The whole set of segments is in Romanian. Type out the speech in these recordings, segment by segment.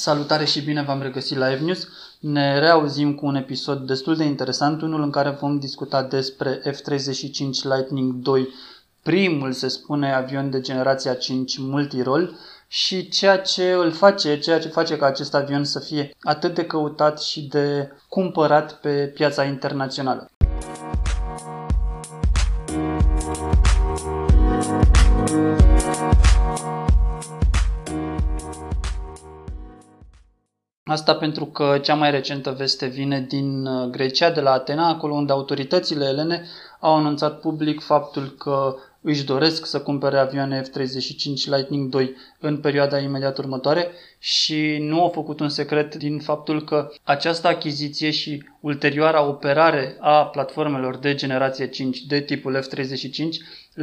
Salutare și bine v-am regăsit la Evnews. Ne reauzim cu un episod destul de interesant, unul în care vom discuta despre F-35 Lightning 2, primul, se spune, avion de generația 5 multirol și ceea ce îl face, ceea ce face ca acest avion să fie atât de căutat și de cumpărat pe piața internațională. Asta pentru că cea mai recentă veste vine din uh, Grecia, de la Atena, acolo unde autoritățile elene au anunțat public faptul că își doresc să cumpere avioane F-35 Lightning 2 în perioada imediat următoare și nu au făcut un secret din faptul că această achiziție și ulterioara operare a platformelor de generație 5 de tipul F-35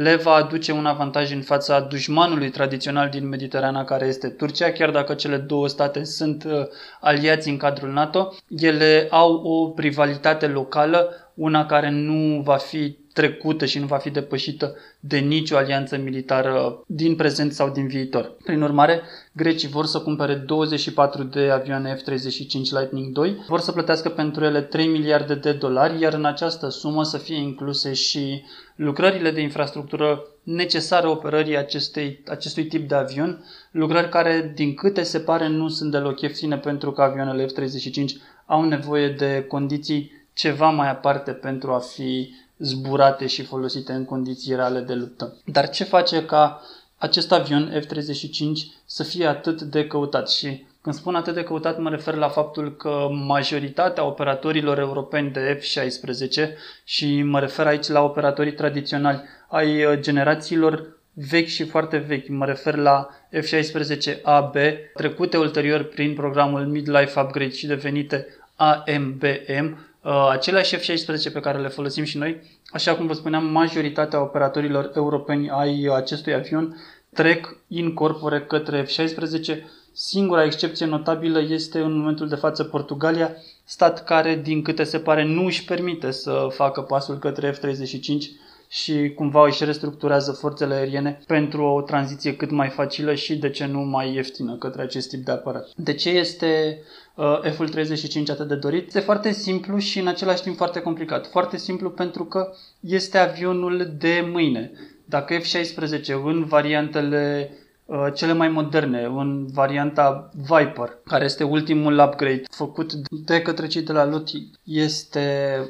le va aduce un avantaj în fața dușmanului tradițional din Mediterana care este Turcia, chiar dacă cele două state sunt uh, aliați în cadrul NATO, ele au o rivalitate locală, una care nu va fi trecută și nu va fi depășită de nicio alianță militară din prezent sau din viitor. Prin urmare, grecii vor să cumpere 24 de avioane F-35 Lightning 2, vor să plătească pentru ele 3 miliarde de dolari, iar în această sumă să fie incluse și lucrările de infrastructură necesare operării acestei, acestui tip de avion, lucrări care, din câte se pare, nu sunt deloc ieftine pentru că avioanele F-35 au nevoie de condiții ceva mai aparte pentru a fi zburate și folosite în condiții reale de luptă. Dar ce face ca acest avion F-35 să fie atât de căutat și când spun atât de căutat, mă refer la faptul că majoritatea operatorilor europeni de F-16 și mă refer aici la operatorii tradiționali ai uh, generațiilor vechi și foarte vechi, mă refer la F-16AB, trecute ulterior prin programul Midlife Upgrade și devenite AMBM, Uh, aceleași F-16 pe care le folosim și noi, așa cum vă spuneam, majoritatea operatorilor europeni ai acestui avion trec in corpore către F-16. Singura excepție notabilă este în momentul de față Portugalia, stat care, din câte se pare, nu își permite să facă pasul către F-35 și cumva își restructurează forțele aeriene pentru o tranziție cât mai facilă și, de ce nu, mai ieftină către acest tip de aparat. De ce este uh, F-35 atât de dorit? Este foarte simplu și în același timp foarte complicat. Foarte simplu pentru că este avionul de mâine. Dacă F-16 în variantele Uh, cele mai moderne, în varianta Viper, care este ultimul upgrade făcut de către cei de la Lotti. Este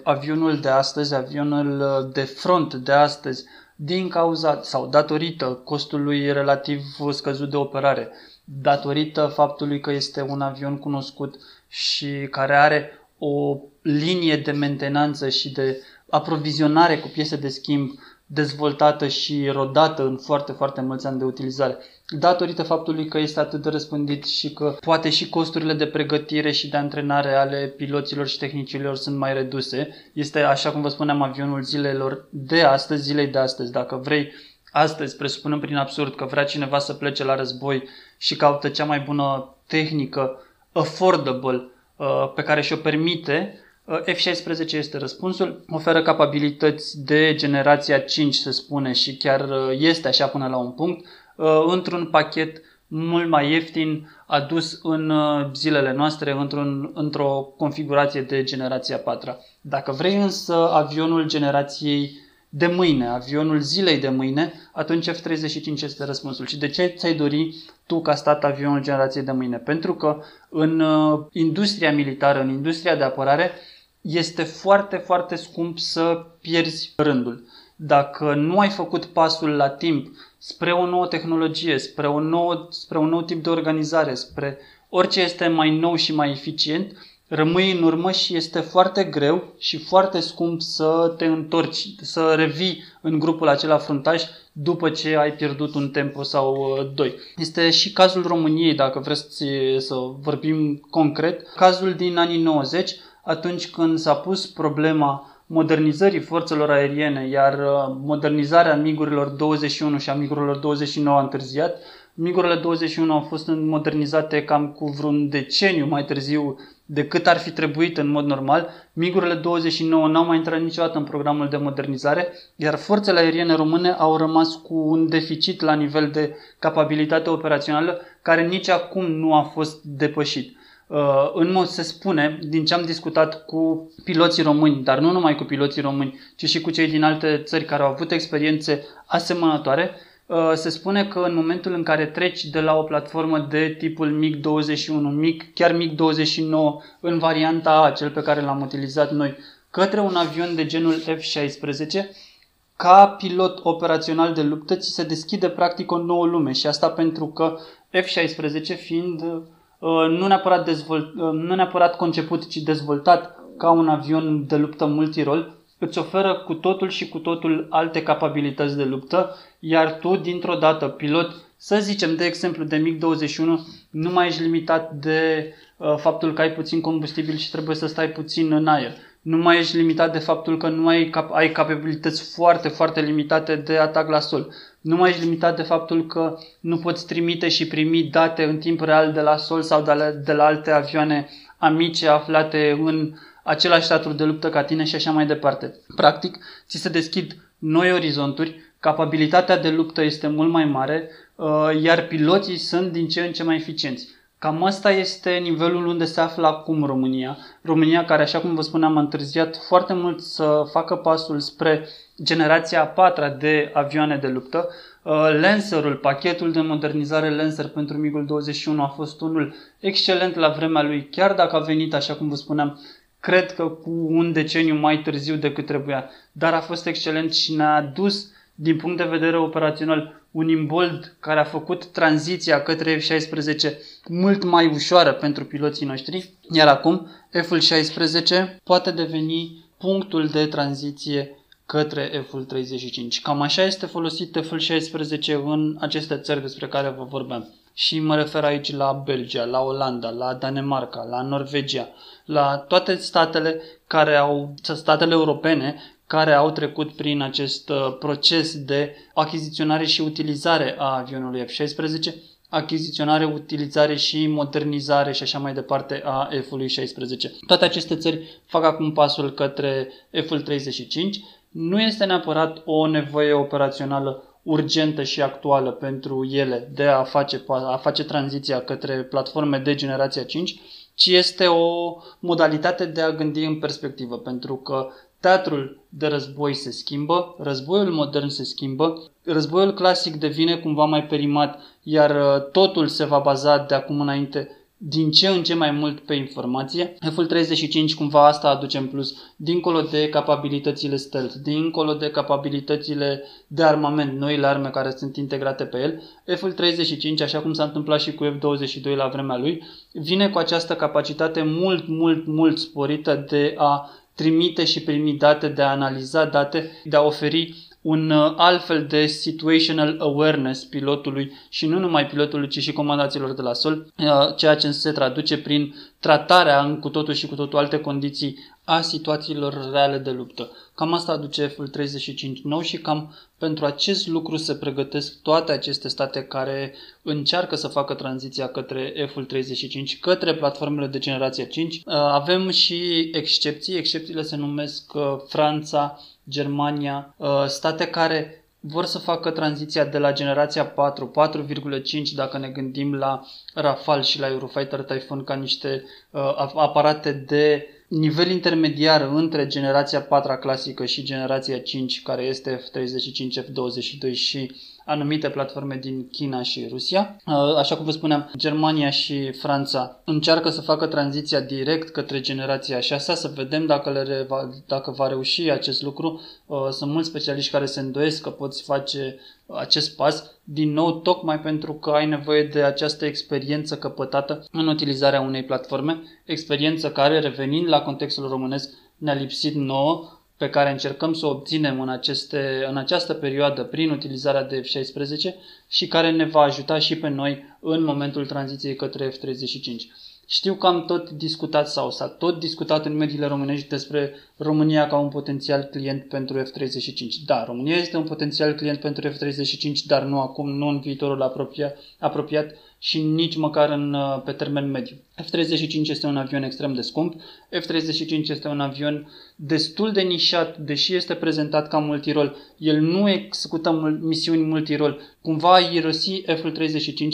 avionul de astăzi, avionul uh, de front de astăzi, din cauza sau datorită costului relativ scăzut de operare, datorită faptului că este un avion cunoscut și care are o linie de mentenanță și de aprovizionare cu piese de schimb dezvoltată și rodată în foarte, foarte mulți ani de utilizare. Datorită faptului că este atât de răspândit și că poate și costurile de pregătire și de antrenare ale piloților și tehnicilor sunt mai reduse. Este, așa cum vă spuneam, avionul zilelor de astăzi, zilei de astăzi. Dacă vrei astăzi, presupunând prin absurd că vrea cineva să plece la război și caută cea mai bună tehnică affordable uh, pe care și-o permite, Uh, F-16 este răspunsul, oferă capabilități de generația 5, se spune, și chiar uh, este așa până la un punct, uh, într-un pachet mult mai ieftin, adus în zilele noastre într-un, într-o configurație de generația 4. Dacă vrei însă avionul generației de mâine, avionul zilei de mâine, atunci F-35 este răspunsul. Și de ce ți-ai dori tu ca stat avionul generației de mâine? Pentru că în industria militară, în industria de apărare, este foarte, foarte scump să pierzi rândul. Dacă nu ai făcut pasul la timp spre o nouă tehnologie, spre, o nouă, spre un nou tip de organizare, spre orice este mai nou și mai eficient, rămâi în urmă și este foarte greu și foarte scump să te întorci, să revii în grupul acela fruntaș după ce ai pierdut un tempo sau uh, doi. Este și cazul României, dacă vreți să vorbim concret, cazul din anii 90, atunci când s-a pus problema modernizării forțelor aeriene, iar uh, modernizarea migurilor 21 și a migurilor 29 a întârziat. Migurile 21 au fost modernizate cam cu vreun deceniu mai târziu decât ar fi trebuit în mod normal, migurile 29 n-au mai intrat niciodată în programul de modernizare, iar forțele aeriene române au rămas cu un deficit la nivel de capabilitate operațională care nici acum nu a fost depășit. Uh, în mod se spune, din ce am discutat cu piloții români, dar nu numai cu piloții români, ci și cu cei din alte țări care au avut experiențe asemănătoare, uh, se spune că în momentul în care treci de la o platformă de tipul MiG-21, MiG, chiar MiG-29 în varianta A, cel pe care l-am utilizat noi, către un avion de genul F-16, ca pilot operațional de luptă ți se deschide practic o nouă lume și asta pentru că F-16 fiind Uh, nu neapărat, dezvolt, uh, nu neapărat conceput, ci dezvoltat ca un avion de luptă multirol, îți oferă cu totul și cu totul alte capabilități de luptă, iar tu, dintr-o dată, pilot, să zicem, de exemplu, de MiG-21, nu mai ești limitat de uh, faptul că ai puțin combustibil și trebuie să stai puțin în aer. Nu mai ești limitat de faptul că nu ai, cap- ai capabilități foarte, foarte limitate de atac la sol. Nu mai ești limitat de faptul că nu poți trimite și primi date în timp real de la sol sau de la, de la alte avioane amice aflate în același teatru de luptă ca tine și așa mai departe. Practic, ți se deschid noi orizonturi, capabilitatea de luptă este mult mai mare, uh, iar piloții sunt din ce în ce mai eficienți. Cam asta este nivelul unde se află acum România. România care, așa cum vă spuneam, a întârziat foarte mult să facă pasul spre generația a patra de avioane de luptă. Uh, Lancerul, pachetul de modernizare Lancer pentru MiG-ul 21 a fost unul excelent la vremea lui, chiar dacă a venit, așa cum vă spuneam, cred că cu un deceniu mai târziu decât trebuia, dar a fost excelent și ne-a dus din punct de vedere operațional un imbold care a făcut tranziția către F-16 mult mai ușoară pentru piloții noștri, iar acum F-16 poate deveni punctul de tranziție către F-35. Cam așa este folosit F-16 în aceste țări despre care vă vorbeam. Și mă refer aici la Belgia, la Olanda, la Danemarca, la Norvegia, la toate statele care au, statele europene care au trecut prin acest uh, proces de achiziționare și utilizare a avionului F-16, achiziționare, utilizare și modernizare și așa mai departe a F-ului 16. Toate aceste țări fac acum pasul către F-ul 35. Nu este neapărat o nevoie operațională urgentă și actuală pentru ele de a face, a face tranziția către platforme de generația 5, ci este o modalitate de a gândi în perspectivă, pentru că Teatrul de război se schimbă, războiul modern se schimbă, războiul clasic devine cumva mai perimat, iar uh, totul se va baza de acum înainte din ce în ce mai mult pe informație. F-35 cumva asta aduce în plus, dincolo de capabilitățile stealth, dincolo de capabilitățile de armament, noile arme care sunt integrate pe el. F-35, așa cum s-a întâmplat și cu F-22 la vremea lui, vine cu această capacitate mult, mult, mult sporită de a trimite și primi date, de a analiza date, de a oferi un uh, altfel de situational awareness pilotului și nu numai pilotului, ci și comandaților de la sol, uh, ceea ce se traduce prin tratarea în cu totul și cu totul alte condiții a situațiilor reale de luptă. Cam asta aduce F-35 nou și cam pentru acest lucru se pregătesc toate aceste state care încearcă să facă tranziția către F-35, către platformele de generație 5. Uh, avem și excepții, excepțiile se numesc Franța, Germania, uh, state care vor să facă tranziția de la generația 4, 4,5 dacă ne gândim la Rafale și la Eurofighter Typhoon ca niște uh, aparate de nivel intermediar între generația 4 clasică și generația 5 care este F35, F22 și anumite platforme din China și Rusia. Uh, așa cum vă spuneam, Germania și Franța încearcă să facă tranziția direct către generația 6, să vedem dacă, le va, dacă va reuși acest lucru. Uh, sunt mulți specialiști care se îndoiesc că poți face acest pas, din nou tocmai pentru că ai nevoie de această experiență căpătată în utilizarea unei platforme, experiență care, revenind la contextul românesc, ne-a lipsit nouă pe care încercăm să o obținem în, aceste, în această perioadă prin utilizarea de F-16 și care ne va ajuta și pe noi în momentul tranziției către F-35. Știu că am tot discutat sau s-a tot discutat în mediile românești despre România ca un potențial client pentru F-35. Da, România este un potențial client pentru F-35, dar nu acum, nu în viitorul apropiat, apropiat și nici măcar în, uh, pe termen mediu. F-35 este un avion extrem de scump, F-35 este un avion destul de nișat, deși este prezentat ca multirol, el nu execută misiuni multirol, cumva a irosi F-35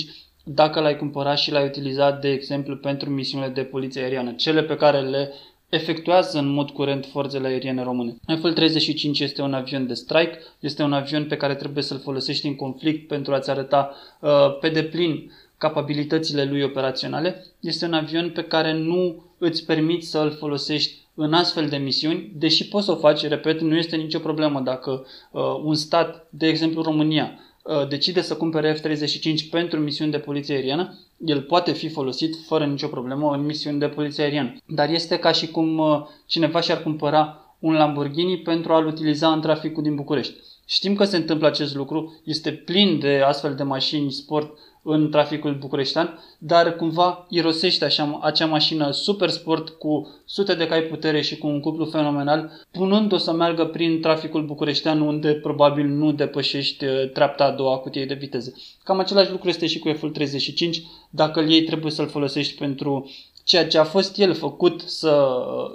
dacă l-ai cumpărat și l-ai utilizat, de exemplu, pentru misiunile de poliție aeriană, cele pe care le efectuează în mod curent forțele aeriene române. F-35 este un avion de strike, este un avion pe care trebuie să-l folosești în conflict pentru a-ți arăta uh, pe deplin capabilitățile lui operaționale. Este un avion pe care nu îți permiți să îl folosești în astfel de misiuni, deși poți să o faci, repet, nu este nicio problemă dacă uh, un stat, de exemplu România, uh, decide să cumpere F-35 pentru misiuni de poliție aeriană, el poate fi folosit fără nicio problemă în misiuni de poliție aeriană. Dar este ca și cum uh, cineva și-ar cumpăra un Lamborghini pentru a-l utiliza în traficul din București. Știm că se întâmplă acest lucru, este plin de astfel de mașini sport în traficul bucureștean, dar cumva irosește așa, acea mașină super sport cu sute de cai putere și cu un cuplu fenomenal, punând-o să meargă prin traficul bucureștean unde probabil nu depășești uh, treapta a doua cutiei de viteză. Cam același lucru este și cu F-35, dacă îl iei trebuie să-l folosești pentru ceea ce a fost el făcut să,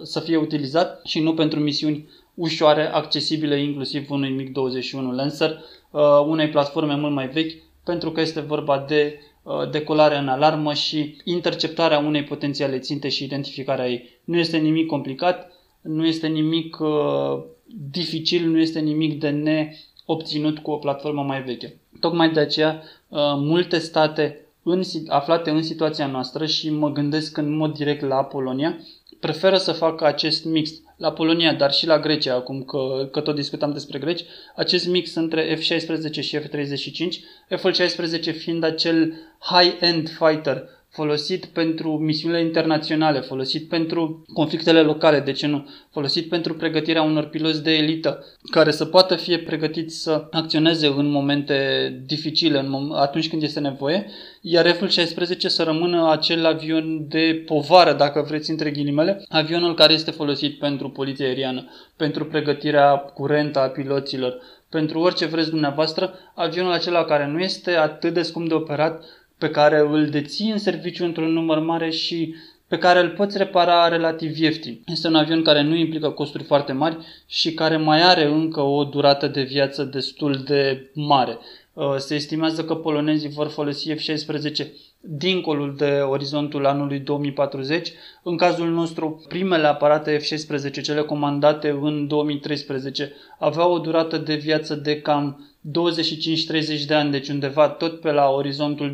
să fie utilizat și nu pentru misiuni ușoare, accesibile inclusiv unui MiG-21 Lancer, uh, unei platforme mult mai vechi, pentru că este vorba de uh, decolare în alarmă și interceptarea unei potențiale ținte și identificarea ei. Nu este nimic complicat, nu este nimic uh, dificil, nu este nimic de neobținut cu o platformă mai veche. Tocmai de aceea, uh, multe state în, aflate în situația noastră și mă gândesc în mod direct la Polonia, preferă să facă acest mix la Polonia, dar și la Grecia, acum că, că tot discutam despre greci, acest mix între F-16 și F-35, F-16 fiind acel high-end fighter folosit pentru misiunile internaționale, folosit pentru conflictele locale, de ce nu, folosit pentru pregătirea unor piloți de elită care să poată fi pregătiți să acționeze în momente dificile, în mom- atunci când este nevoie, iar F-16 să rămână acel avion de povară, dacă vreți, între ghilimele, avionul care este folosit pentru poliția aeriană, pentru pregătirea curentă a piloților, pentru orice vreți dumneavoastră, avionul acela care nu este atât de scump de operat, pe care îl deții în serviciu într-un număr mare și pe care îl poți repara relativ ieftin. Este un avion care nu implică costuri foarte mari și care mai are încă o durată de viață destul de mare. Uh, se estimează că polonezii vor folosi F-16 dincolo de orizontul anului 2040. În cazul nostru, primele aparate F-16, cele comandate în 2013, aveau o durată de viață de cam 25-30 de ani, deci undeva tot pe la orizontul 2040-2045,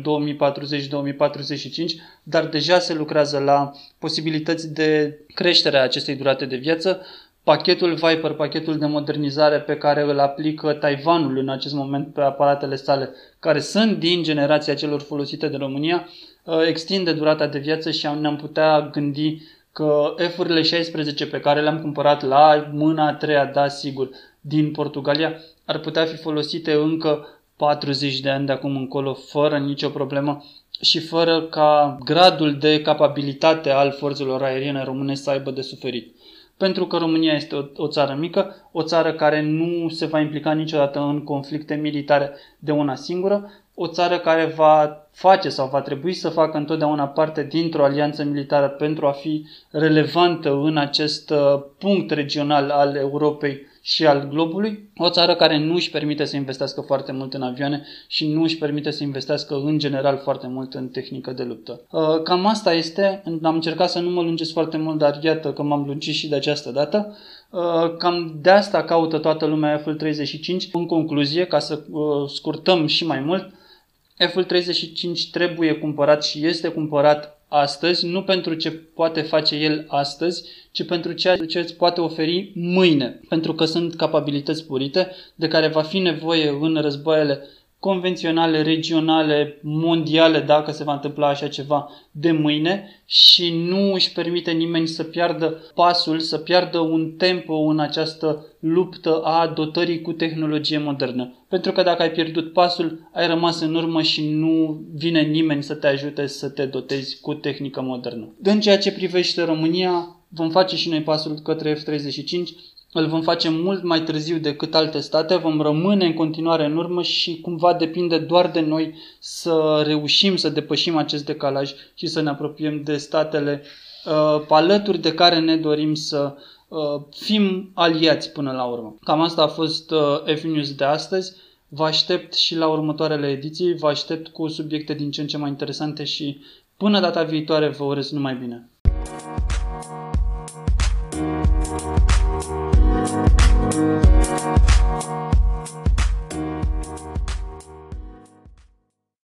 dar deja se lucrează la posibilități de creștere a acestei durate de viață. Pachetul Viper, pachetul de modernizare pe care îl aplică Taiwanul în acest moment pe aparatele sale, care sunt din generația celor folosite de România, uh, extinde durata de viață și ne-am putea gândi că F-urile 16 pe care le-am cumpărat la mâna a treia, da, sigur, din Portugalia, ar putea fi folosite încă 40 de ani de acum încolo, fără nicio problemă și fără ca gradul de capabilitate al forțelor aeriene române să aibă de suferit. Pentru că România este o, o țară mică, o țară care nu se va implica niciodată în conflicte militare de una singură, o țară care va face sau va trebui să facă întotdeauna parte dintr-o alianță militară pentru a fi relevantă în acest uh, punct regional al Europei și al globului, o țară care nu își permite să investească foarte mult în avioane și nu își permite să investească în general foarte mult în tehnică de luptă. Uh, cam asta este, am încercat să nu mă lungesc foarte mult, dar iată că m-am lungit și de această dată. Uh, cam de asta caută toată lumea F-35. În concluzie, ca să uh, scurtăm și mai mult, F-35 trebuie cumpărat și este cumpărat astăzi, nu pentru ce poate face el astăzi, ci pentru ceea ce îți poate oferi mâine, pentru că sunt capabilități spurite de care va fi nevoie în războaiele convenționale, regionale, mondiale, dacă se va întâmpla așa ceva de mâine și nu își permite nimeni să piardă pasul, să piardă un tempo în această luptă a dotării cu tehnologie modernă. Pentru că dacă ai pierdut pasul, ai rămas în urmă și nu vine nimeni să te ajute să te dotezi cu tehnică modernă. În ceea ce privește România, vom face și noi pasul către F-35, îl vom face mult mai târziu decât alte state, vom rămâne în continuare în urmă și cumva depinde doar de noi să reușim să depășim acest decalaj și să ne apropiem de statele uh, alături de care ne dorim să uh, fim aliați până la urmă. Cam asta a fost uh, F-News de astăzi. Vă aștept și la următoarele ediții, vă aștept cu subiecte din ce în ce mai interesante și până data viitoare vă urez numai bine.